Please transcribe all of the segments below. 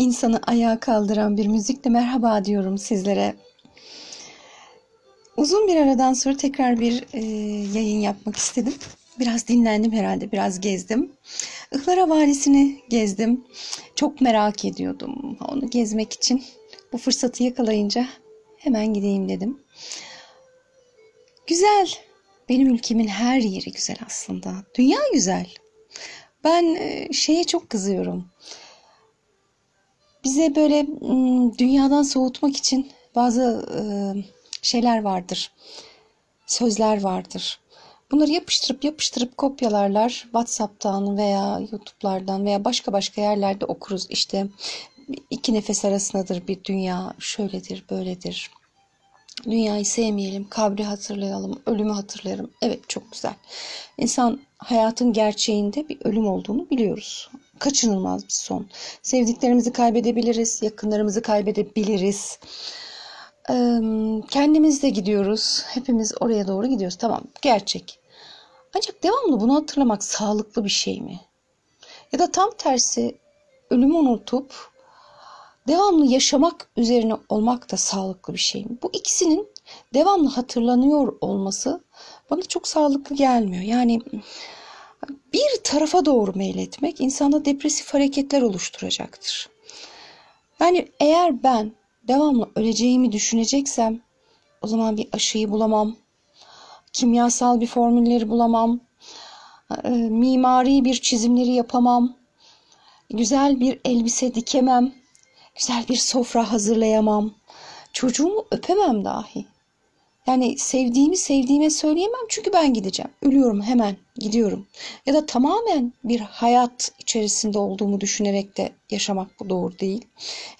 insanı ayağa kaldıran bir müzikle merhaba diyorum sizlere. Uzun bir aradan sonra tekrar bir e, yayın yapmak istedim. Biraz dinlendim herhalde, biraz gezdim. Ihlara Valisi'ni gezdim. Çok merak ediyordum onu gezmek için. Bu fırsatı yakalayınca hemen gideyim dedim. Güzel. Benim ülkemin her yeri güzel aslında. Dünya güzel. Ben e, şeye çok kızıyorum bize böyle dünyadan soğutmak için bazı şeyler vardır. Sözler vardır. Bunları yapıştırıp yapıştırıp kopyalarlar WhatsApp'tan veya YouTube'lardan veya başka başka yerlerde okuruz. İşte iki nefes arasındadır bir dünya şöyledir böyledir. Dünyayı sevmeyelim, kabri hatırlayalım, ölümü hatırlayalım. Evet çok güzel. İnsan hayatın gerçeğinde bir ölüm olduğunu biliyoruz kaçınılmaz bir son. Sevdiklerimizi kaybedebiliriz, yakınlarımızı kaybedebiliriz. Kendimiz de gidiyoruz. Hepimiz oraya doğru gidiyoruz. Tamam, gerçek. Ancak devamlı bunu hatırlamak sağlıklı bir şey mi? Ya da tam tersi ölümü unutup devamlı yaşamak üzerine olmak da sağlıklı bir şey mi? Bu ikisinin devamlı hatırlanıyor olması bana çok sağlıklı gelmiyor. Yani bir tarafa doğru meyletmek insanda depresif hareketler oluşturacaktır. Yani eğer ben devamlı öleceğimi düşüneceksem o zaman bir aşıyı bulamam, kimyasal bir formülleri bulamam, e, mimari bir çizimleri yapamam, güzel bir elbise dikemem, güzel bir sofra hazırlayamam, çocuğumu öpemem dahi. Yani sevdiğimi sevdiğime söyleyemem çünkü ben gideceğim. Ölüyorum hemen gidiyorum. Ya da tamamen bir hayat içerisinde olduğumu düşünerek de yaşamak bu doğru değil.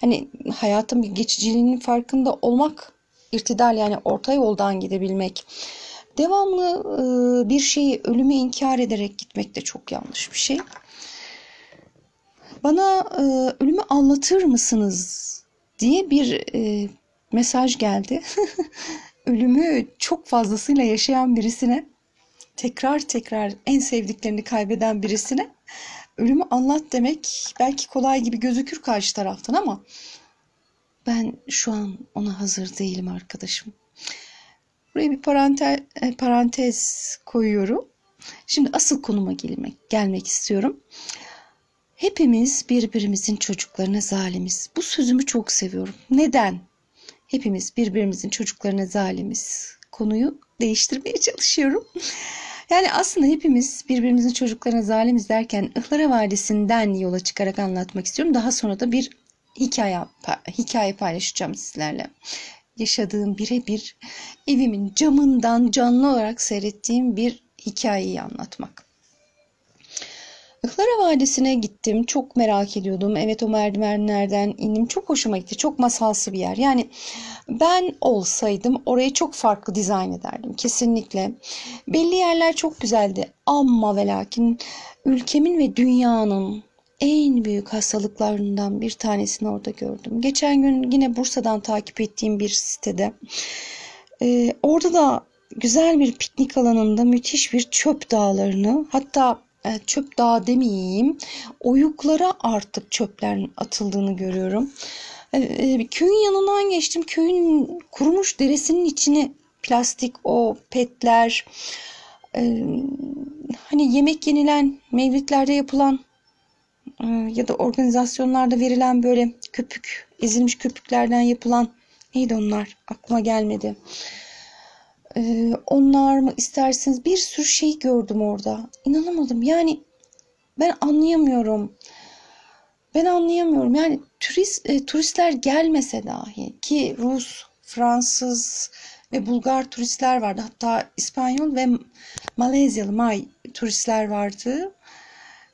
Yani hayatın bir geçiciliğinin farkında olmak, irtidal yani orta yoldan gidebilmek. Devamlı e, bir şeyi ölümü inkar ederek gitmek de çok yanlış bir şey. Bana e, ölümü anlatır mısınız diye bir e, mesaj geldi. ölümü çok fazlasıyla yaşayan birisine tekrar tekrar en sevdiklerini kaybeden birisine ölümü anlat demek belki kolay gibi gözükür karşı taraftan ama ben şu an ona hazır değilim arkadaşım. Buraya bir parantez, parantez koyuyorum. Şimdi asıl konuma gelmek, gelmek istiyorum. Hepimiz birbirimizin çocuklarına zalimiz. Bu sözümü çok seviyorum. Neden? Hepimiz birbirimizin çocuklarına zalimiz. Konuyu değiştirmeye çalışıyorum. Yani aslında hepimiz birbirimizin çocuklarına zalimiz derken Ihlara Vadisi'nden yola çıkarak anlatmak istiyorum. Daha sonra da bir hikaye, hikaye paylaşacağım sizlerle. Yaşadığım birebir evimin camından canlı olarak seyrettiğim bir hikayeyi anlatmak. Ihlara Vadisi'ne gittim. Çok merak ediyordum. Evet o merdivenlerden indim. Çok hoşuma gitti. Çok masalsı bir yer. Yani ben olsaydım orayı çok farklı dizayn ederdim. Kesinlikle. Belli yerler çok güzeldi. Ama ve lakin ülkemin ve dünyanın en büyük hastalıklarından bir tanesini orada gördüm. Geçen gün yine Bursa'dan takip ettiğim bir sitede. Ee, orada da güzel bir piknik alanında müthiş bir çöp dağlarını hatta çöp dağı demeyeyim oyuklara artık çöplerin atıldığını görüyorum. E, e, köyün yanından geçtim. Köyün kurumuş deresinin içine plastik o petler hani yemek yenilen mevlitlerde yapılan ya da organizasyonlarda verilen böyle köpük ezilmiş köpüklerden yapılan neydi onlar aklıma gelmedi ee, onlar mı isterseniz bir sürü şey gördüm orada. İnanamadım. Yani ben anlayamıyorum. Ben anlayamıyorum. Yani turist e, turistler gelmese dahi ki Rus, Fransız ve Bulgar turistler vardı. Hatta İspanyol ve Malezyalı May turistler vardı.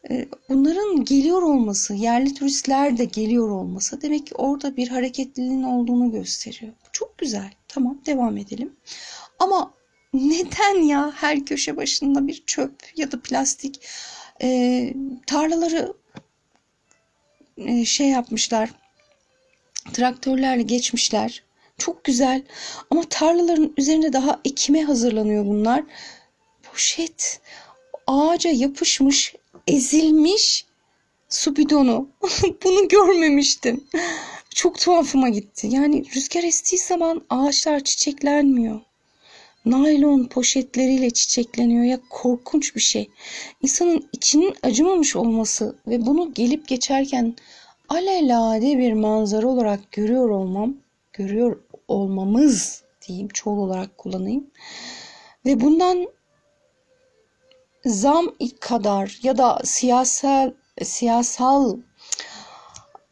e, bunların geliyor olması, yerli turistler de geliyor olması demek ki orada bir hareketliliğin olduğunu gösteriyor. Çok güzel. Tamam devam edelim. Ama neden ya her köşe başında bir çöp ya da plastik e, tarlaları e, şey yapmışlar traktörlerle geçmişler. Çok güzel ama tarlaların üzerine daha ekime hazırlanıyor bunlar. Poşet ağaca yapışmış, ezilmiş su bidonu. Bunu görmemiştim. Çok tuhafıma gitti. Yani rüzgar estiği zaman ağaçlar çiçeklenmiyor. Naylon poşetleriyle çiçekleniyor ya korkunç bir şey. İnsanın içinin acımamış olması ve bunu gelip geçerken alelade bir manzara olarak görüyor olmam, görüyor olmamız diyeyim çoğul olarak kullanayım. Ve bundan zam kadar ya da siyasal siyasal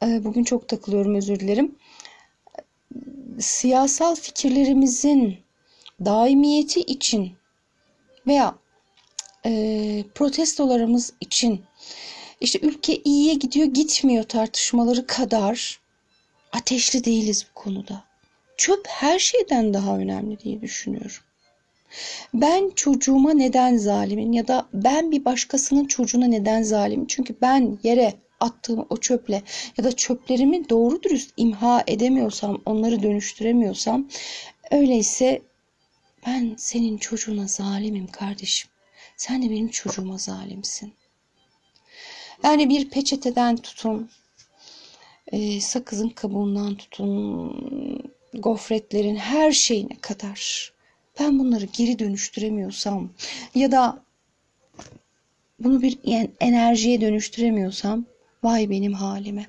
e, bugün çok takılıyorum özür dilerim. Siyasal fikirlerimizin daimiyeti için veya e, protestolarımız için işte ülke iyiye gidiyor gitmiyor tartışmaları kadar ateşli değiliz bu konuda. Çöp her şeyden daha önemli diye düşünüyorum. Ben çocuğuma neden zalimim ya da ben bir başkasının çocuğuna neden zalimim? Çünkü ben yere attığım o çöple ya da çöplerimi doğru dürüst imha edemiyorsam, onları dönüştüremiyorsam öyleyse ben senin çocuğuna zalimim kardeşim. Sen de benim çocuğuma zalimsin. Yani bir peçeteden tutun, e, sakızın kabuğundan tutun, gofretlerin her şeyine kadar ben bunları geri dönüştüremiyorsam ya da bunu bir enerjiye dönüştüremiyorsam vay benim halime.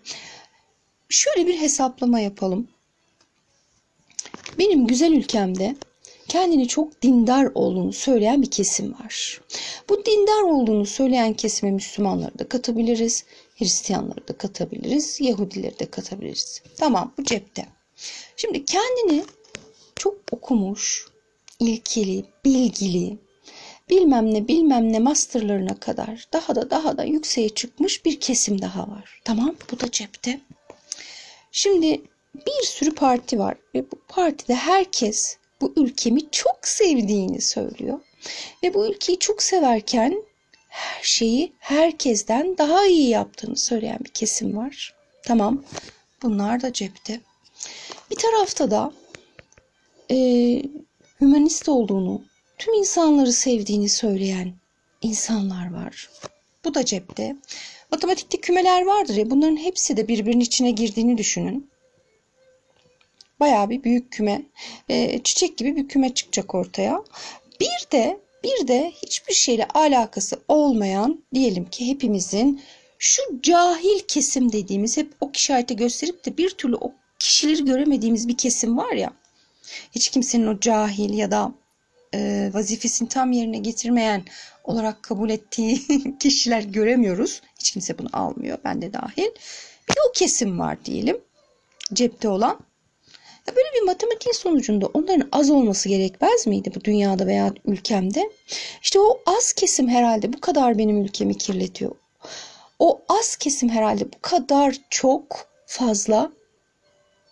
Şöyle bir hesaplama yapalım. Benim güzel ülkemde kendini çok dindar olduğunu söyleyen bir kesim var. Bu dindar olduğunu söyleyen kesime Müslümanları da katabiliriz, Hristiyanları da katabiliriz, Yahudileri de katabiliriz. Tamam bu cepte. Şimdi kendini çok okumuş, ilkili, bilgili, bilmem ne bilmem ne masterlarına kadar daha da daha da yükseğe çıkmış bir kesim daha var. Tamam bu da cepte. Şimdi bir sürü parti var ve bu partide herkes bu ülkemi çok sevdiğini söylüyor. Ve bu ülkeyi çok severken her şeyi herkesten daha iyi yaptığını söyleyen bir kesim var. Tamam bunlar da cepte. Bir tarafta da e, hümanist olduğunu, tüm insanları sevdiğini söyleyen insanlar var. Bu da cepte. Matematikte kümeler vardır ya bunların hepsi de birbirinin içine girdiğini düşünün. Bayağı bir büyük küme. E, çiçek gibi bir küme çıkacak ortaya. Bir de bir de hiçbir şeyle alakası olmayan diyelim ki hepimizin şu cahil kesim dediğimiz hep o işareti gösterip de bir türlü o kişileri göremediğimiz bir kesim var ya. Hiç kimsenin o cahil ya da e, vazifesini tam yerine getirmeyen olarak kabul ettiği kişiler göremiyoruz. Hiç kimse bunu almıyor. Ben de dahil. Bir de o kesim var diyelim. Cepte olan. Ya böyle bir matematiğin sonucunda onların az olması gerekmez miydi bu dünyada veya ülkemde? İşte o az kesim herhalde bu kadar benim ülkemi kirletiyor. O az kesim herhalde bu kadar çok fazla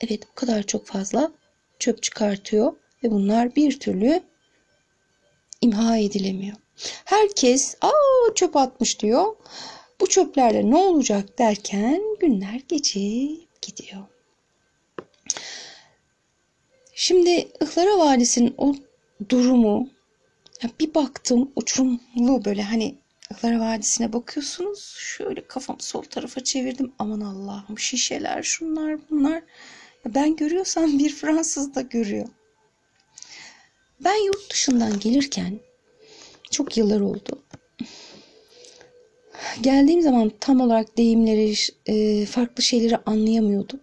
evet bu kadar çok fazla çöp çıkartıyor ve bunlar bir türlü imha edilemiyor. Herkes aa çöp atmış diyor. Bu çöplerle ne olacak derken günler geçip gidiyor. Şimdi Ihlara Vadisi'nin o durumu ya bir baktım uçurumlu böyle hani Ihlara Vadisi'ne bakıyorsunuz. Şöyle kafamı sol tarafa çevirdim. Aman Allah'ım şişeler şunlar bunlar. Ben görüyorsam bir Fransız da görüyor. Ben yurt dışından gelirken çok yıllar oldu. Geldiğim zaman tam olarak deyimleri, e, farklı şeyleri anlayamıyordum.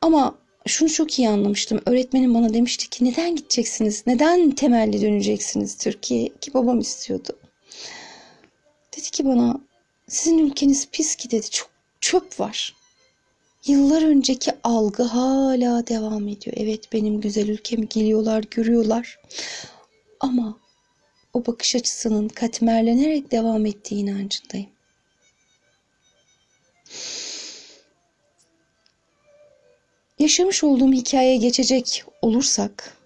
Ama şunu çok iyi anlamıştım. Öğretmenim bana demişti ki neden gideceksiniz? Neden temelli döneceksiniz Türkiye'ye? Ki babam istiyordu. Dedi ki bana sizin ülkeniz pis ki dedi. Çok çöp var. Yıllar önceki algı hala devam ediyor. Evet benim güzel ülkemi geliyorlar, görüyorlar. Ama o bakış açısının katmerlenerek devam ettiği inancındayım. Yaşamış olduğum hikayeye geçecek olursak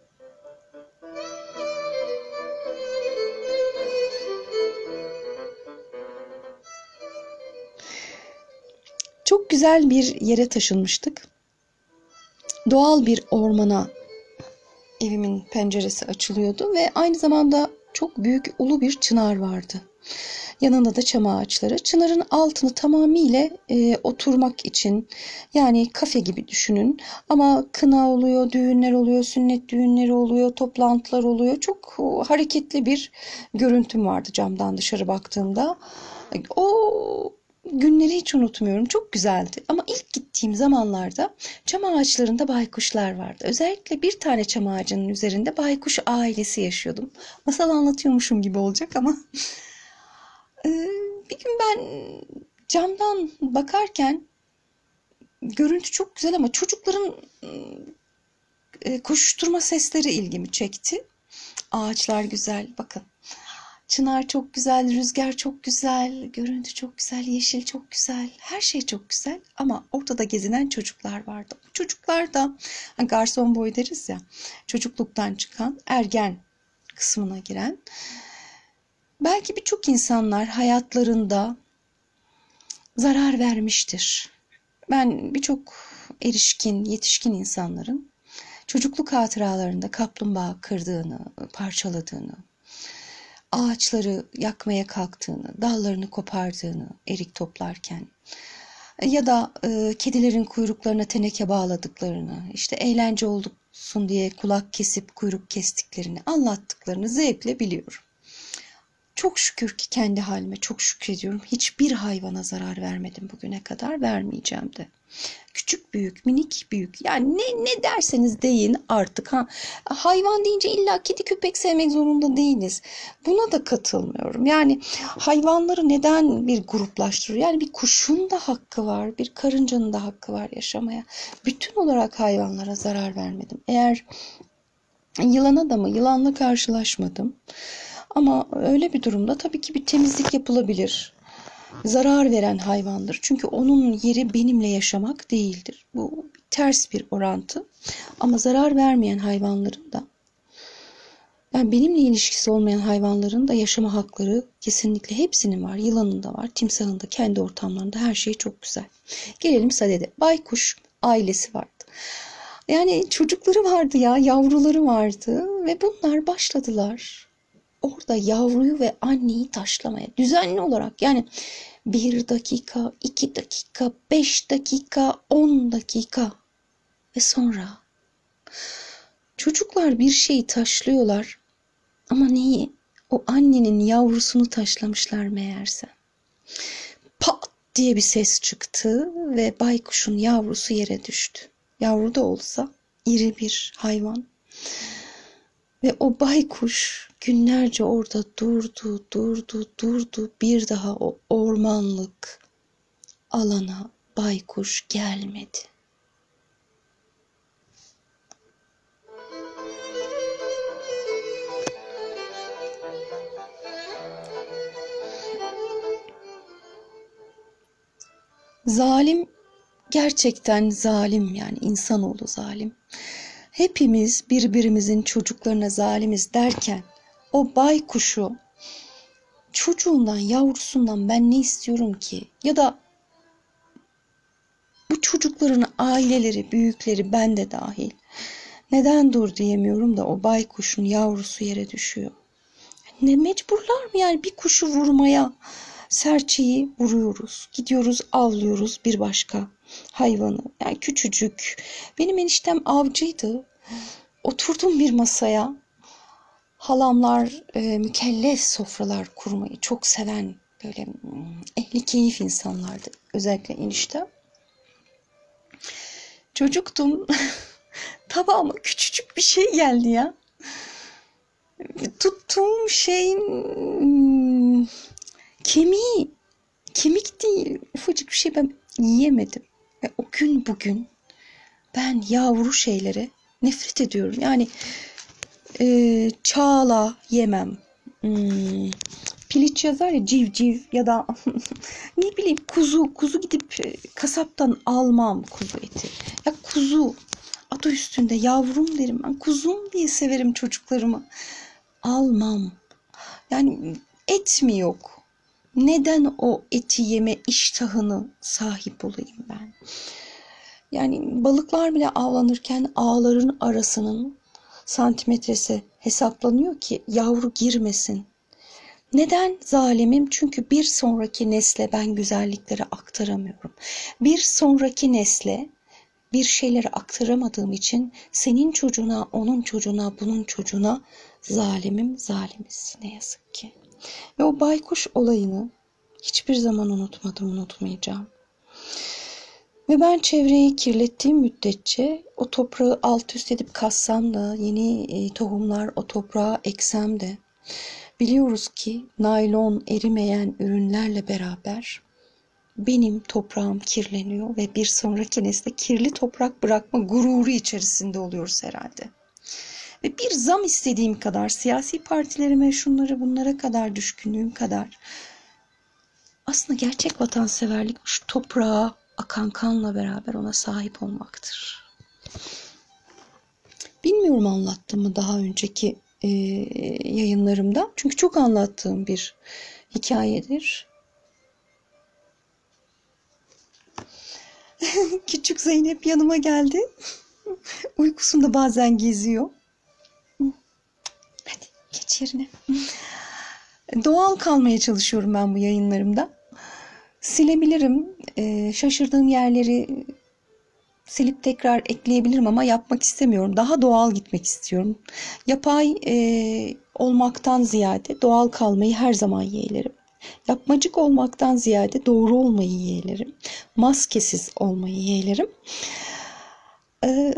çok güzel bir yere taşınmıştık. Doğal bir ormana evimin penceresi açılıyordu ve aynı zamanda çok büyük ulu bir çınar vardı. Yanında da çam ağaçları. Çınarın altını tamamıyla e, oturmak için yani kafe gibi düşünün. Ama kına oluyor, düğünler oluyor, sünnet düğünleri oluyor, toplantılar oluyor. Çok hareketli bir görüntüm vardı camdan dışarı baktığımda. O günleri hiç unutmuyorum. Çok güzeldi. Ama ilk gittiğim zamanlarda çam ağaçlarında baykuşlar vardı. Özellikle bir tane çam ağacının üzerinde baykuş ailesi yaşıyordum. Masal anlatıyormuşum gibi olacak ama Ee, bir gün ben camdan bakarken görüntü çok güzel ama çocukların e, koşuşturma sesleri ilgimi çekti. Ağaçlar güzel bakın. Çınar çok güzel, rüzgar çok güzel, görüntü çok güzel, yeşil çok güzel, her şey çok güzel ama ortada gezinen çocuklar vardı. Çocuklar da hani garson boy deriz ya, çocukluktan çıkan, ergen kısmına giren Belki birçok insanlar hayatlarında zarar vermiştir. Ben birçok erişkin, yetişkin insanların çocukluk hatıralarında kaplumbağa kırdığını, parçaladığını, ağaçları yakmaya kalktığını, dallarını kopardığını erik toplarken ya da e, kedilerin kuyruklarına teneke bağladıklarını, işte eğlence olsun diye kulak kesip kuyruk kestiklerini anlattıklarını zevkle biliyorum. Çok şükür ki kendi halime çok şükrediyorum. Hiçbir hayvana zarar vermedim bugüne kadar vermeyeceğim de. Küçük büyük, minik büyük. Yani ne ne derseniz deyin artık ha. Hayvan deyince illa kedi köpek sevmek zorunda değiliz. Buna da katılmıyorum. Yani hayvanları neden bir gruplaştırıyor? Yani bir kuşun da hakkı var, bir karıncanın da hakkı var yaşamaya. Bütün olarak hayvanlara zarar vermedim. Eğer yılana da mı yılanla karşılaşmadım. Ama öyle bir durumda tabii ki bir temizlik yapılabilir. Zarar veren hayvandır. Çünkü onun yeri benimle yaşamak değildir. Bu ters bir orantı. Ama zarar vermeyen hayvanların da yani benimle ilişkisi olmayan hayvanların da yaşama hakları kesinlikle hepsinin var. Yılanın da var, timsahın da kendi ortamlarında her şey çok güzel. Gelelim sadede. Baykuş ailesi vardı. Yani çocukları vardı ya, yavruları vardı ve bunlar başladılar orada yavruyu ve anneyi taşlamaya düzenli olarak yani bir dakika, iki dakika, beş dakika, on dakika ve sonra çocuklar bir şeyi taşlıyorlar ama neyi? O annenin yavrusunu taşlamışlar meğerse. Pat diye bir ses çıktı ve baykuşun yavrusu yere düştü. Yavru da olsa iri bir hayvan. Ve o baykuş günlerce orada durdu, durdu, durdu. Bir daha o ormanlık alana baykuş gelmedi. Zalim gerçekten zalim yani insanoğlu zalim hepimiz birbirimizin çocuklarına zalimiz derken o baykuşu çocuğundan yavrusundan ben ne istiyorum ki ya da bu çocukların aileleri büyükleri ben de dahil neden dur diyemiyorum da o baykuşun yavrusu yere düşüyor. Ne mecburlar mı yani bir kuşu vurmaya serçeyi vuruyoruz. Gidiyoruz avlıyoruz bir başka hayvanı. Yani küçücük. Benim eniştem avcıydı. Oturdum bir masaya. Halamlar e, mükellef sofralar kurmayı çok seven böyle hmm, ehli keyif insanlardı. Özellikle eniştem. Çocuktum. Tabağıma küçücük bir şey geldi ya. Tuttuğum şeyin hmm, kemiği kemik değil ufacık bir şey ben yiyemedim. Ve o gün bugün ben yavru şeylere nefret ediyorum. Yani e, çağla yemem. hmm, piliç yazar ya civciv ya da ne bileyim kuzu kuzu gidip e, kasaptan almam kuzu eti. Ya kuzu adı üstünde yavrum derim ben kuzum diye severim çocuklarımı. Almam. Yani et mi yok? Neden o eti yeme iştahını sahip olayım ben? Yani balıklar bile avlanırken ağların arasının santimetresi hesaplanıyor ki yavru girmesin. Neden zalimim? Çünkü bir sonraki nesle ben güzellikleri aktaramıyorum. Bir sonraki nesle bir şeyleri aktaramadığım için senin çocuğuna, onun çocuğuna, bunun çocuğuna zalimim, zalimiz ne yazık ki. Ve o baykuş olayını hiçbir zaman unutmadım, unutmayacağım. Ve ben çevreyi kirlettiğim müddetçe o toprağı alt üst edip kassam da yeni e, tohumlar o toprağa eksem de biliyoruz ki naylon erimeyen ürünlerle beraber benim toprağım kirleniyor ve bir sonraki nesle kirli toprak bırakma gururu içerisinde oluyoruz herhalde. Ve bir zam istediğim kadar siyasi partilerime şunları bunlara kadar düşkünlüğüm kadar aslında gerçek vatanseverlik şu toprağa akan kanla beraber ona sahip olmaktır. Bilmiyorum anlattım mı daha önceki e, yayınlarımda. Çünkü çok anlattığım bir hikayedir. Küçük Zeynep yanıma geldi. Uykusunda bazen geziyor. Geç yerine. Doğal kalmaya çalışıyorum ben bu yayınlarımda. Silebilirim. Ee, şaşırdığım yerleri silip tekrar ekleyebilirim ama yapmak istemiyorum. Daha doğal gitmek istiyorum. Yapay e, olmaktan ziyade doğal kalmayı her zaman yeğlerim. Yapmacık olmaktan ziyade doğru olmayı yeğlerim. Maskesiz olmayı yeğlerim. Ee,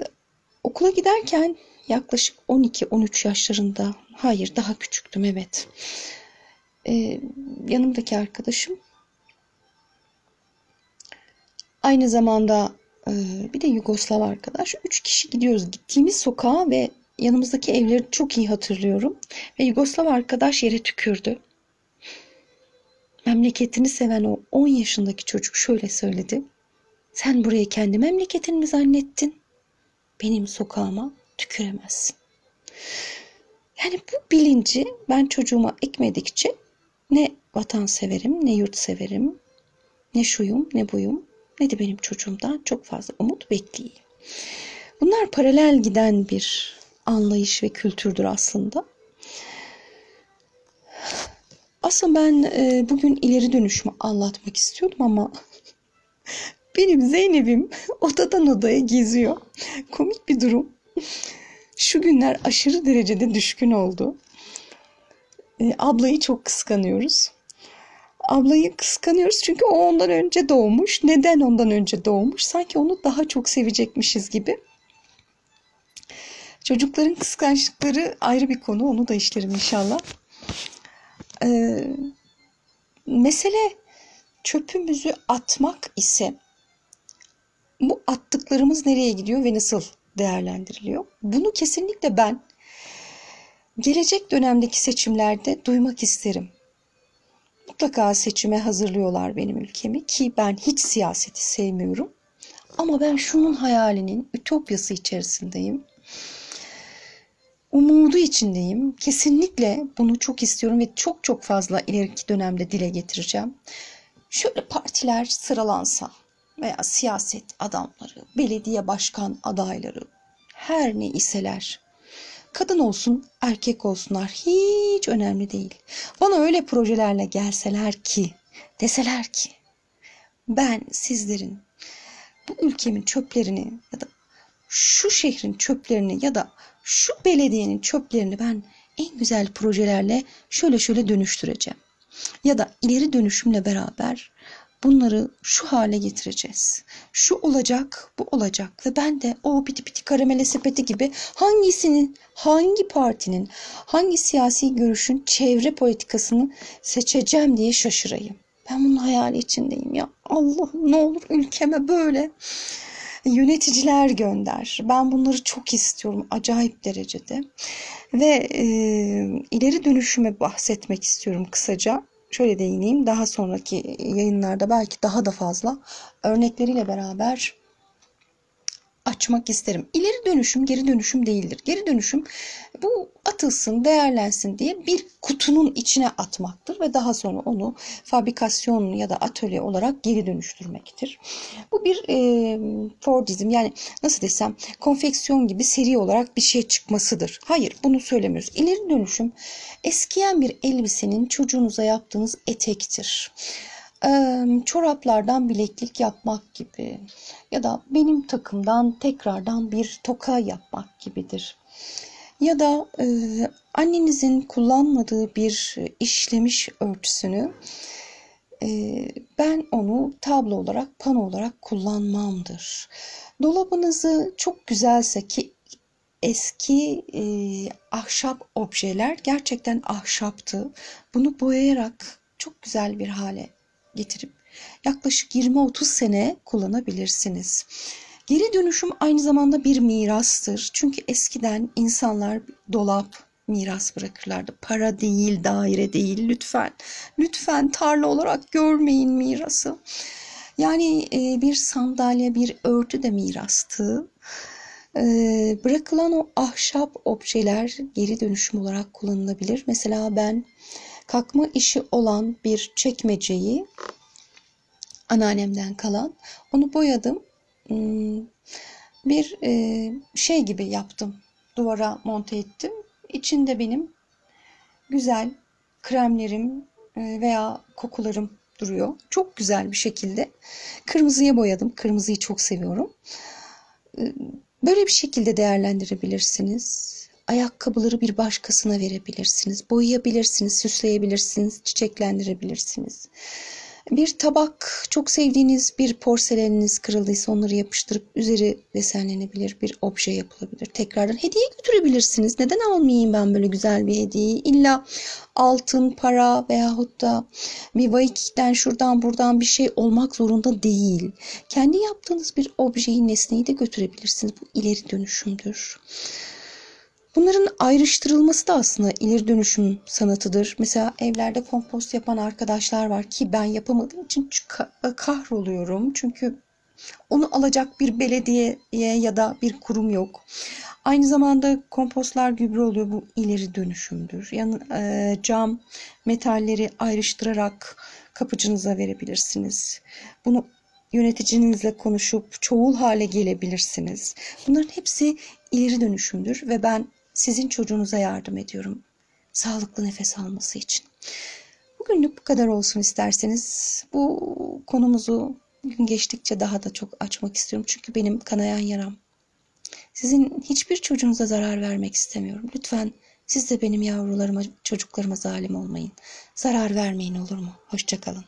okula giderken yaklaşık 12-13 yaşlarında, hayır daha küçüktüm evet. Ee, yanımdaki arkadaşım aynı zamanda e, bir de Yugoslav arkadaş. Üç kişi gidiyoruz. Gittiğimiz sokağa ve yanımızdaki evleri çok iyi hatırlıyorum. Ve Yugoslav arkadaş yere tükürdü. Memleketini seven o 10 yaşındaki çocuk şöyle söyledi. Sen burayı kendi memleketin mi zannettin? Benim sokağıma tüküremezsin. Yani bu bilinci ben çocuğuma ekmedikçe ne vatan severim, ne yurt severim, ne şuyum, ne buyum, ne de benim çocuğumdan çok fazla umut bekleyeyim. Bunlar paralel giden bir anlayış ve kültürdür aslında. Aslında ben e, bugün ileri dönüşümü anlatmak istiyordum ama benim Zeynep'im odadan odaya geziyor. Komik bir durum. Şu günler aşırı derecede düşkün oldu. E, ablayı çok kıskanıyoruz. Ablayı kıskanıyoruz çünkü o ondan önce doğmuş. Neden ondan önce doğmuş? Sanki onu daha çok sevecekmişiz gibi. Çocukların kıskançlıkları ayrı bir konu. Onu da işlerim inşallah. Ee, mesele çöpümüzü atmak ise bu attıklarımız nereye gidiyor ve nasıl değerlendiriliyor? Bunu kesinlikle ben gelecek dönemdeki seçimlerde duymak isterim. Mutlaka seçime hazırlıyorlar benim ülkemi ki ben hiç siyaseti sevmiyorum. Ama ben şunun hayalinin ütopyası içerisindeyim umudu içindeyim. Kesinlikle bunu çok istiyorum ve çok çok fazla ileriki dönemde dile getireceğim. Şöyle partiler sıralansa veya siyaset adamları, belediye başkan adayları her ne iseler kadın olsun erkek olsunlar hiç önemli değil. Bana öyle projelerle gelseler ki deseler ki ben sizlerin bu ülkemin çöplerini ya da şu şehrin çöplerini ya da şu belediyenin çöplerini ben en güzel projelerle şöyle şöyle dönüştüreceğim. Ya da ileri dönüşümle beraber bunları şu hale getireceğiz. Şu olacak, bu olacak ve ben de o piti piti karamele sepeti gibi hangisinin, hangi partinin, hangi siyasi görüşün çevre politikasını seçeceğim diye şaşırayım. Ben bunun hayali içindeyim ya. Allah ne olur ülkeme böyle Yöneticiler gönder. Ben bunları çok istiyorum acayip derecede. Ve e, ileri dönüşüme bahsetmek istiyorum kısaca. Şöyle değineyim. Daha sonraki yayınlarda belki daha da fazla örnekleriyle beraber açmak isterim. İleri dönüşüm geri dönüşüm değildir. Geri dönüşüm bu atılsın, değerlensin diye bir kutunun içine atmaktır ve daha sonra onu fabrikasyon ya da atölye olarak geri dönüştürmektir. Bu bir e, Fordizm yani nasıl desem konfeksiyon gibi seri olarak bir şey çıkmasıdır. Hayır bunu söylemiyoruz. İleri dönüşüm eskiyen bir elbisenin çocuğunuza yaptığınız etektir çoraplardan bileklik yapmak gibi ya da benim takımdan tekrardan bir toka yapmak gibidir. Ya da e, annenizin kullanmadığı bir işlemiş örtüsünü e, ben onu tablo olarak, pano olarak kullanmamdır. Dolabınızı çok güzelse ki eski e, ahşap objeler gerçekten ahşaptı. Bunu boyayarak çok güzel bir hale getirip yaklaşık 20-30 sene kullanabilirsiniz. Geri dönüşüm aynı zamanda bir mirastır. Çünkü eskiden insanlar dolap, miras bırakırlardı. Para değil, daire değil lütfen. Lütfen tarla olarak görmeyin mirası. Yani e, bir sandalye, bir örtü de mirastı. E, bırakılan o ahşap objeler geri dönüşüm olarak kullanılabilir. Mesela ben kalkma işi olan bir çekmeceyi anneannemden kalan onu boyadım. Hmm, bir e, şey gibi yaptım. Duvara monte ettim. İçinde benim güzel kremlerim e, veya kokularım duruyor. Çok güzel bir şekilde. Kırmızıya boyadım. Kırmızıyı çok seviyorum. E, böyle bir şekilde değerlendirebilirsiniz. Ayakkabıları bir başkasına verebilirsiniz. Boyayabilirsiniz, süsleyebilirsiniz, çiçeklendirebilirsiniz. Bir tabak, çok sevdiğiniz bir porseleniniz kırıldıysa onları yapıştırıp üzeri desenlenebilir bir obje yapılabilir. Tekrardan hediye götürebilirsiniz. Neden almayayım ben böyle güzel bir hediyeyi? İlla altın, para veyahut da bir vaikikten şuradan buradan bir şey olmak zorunda değil. Kendi yaptığınız bir objeyi, nesneyi de götürebilirsiniz. Bu ileri dönüşümdür. Bunların ayrıştırılması da aslında ileri dönüşüm sanatıdır. Mesela evlerde kompost yapan arkadaşlar var ki ben yapamadığım için kahroluyorum. Çünkü onu alacak bir belediyeye ya da bir kurum yok. Aynı zamanda kompostlar gübre oluyor. Bu ileri dönüşümdür. Yani e, cam, metalleri ayrıştırarak kapıcınıza verebilirsiniz. Bunu yöneticinizle konuşup çoğul hale gelebilirsiniz. Bunların hepsi ileri dönüşümdür ve ben sizin çocuğunuza yardım ediyorum. Sağlıklı nefes alması için. Bugünlük bu kadar olsun isterseniz. Bu konumuzu gün geçtikçe daha da çok açmak istiyorum. Çünkü benim kanayan yaram. Sizin hiçbir çocuğunuza zarar vermek istemiyorum. Lütfen siz de benim yavrularıma, çocuklarıma zalim olmayın. Zarar vermeyin olur mu? Hoşçakalın.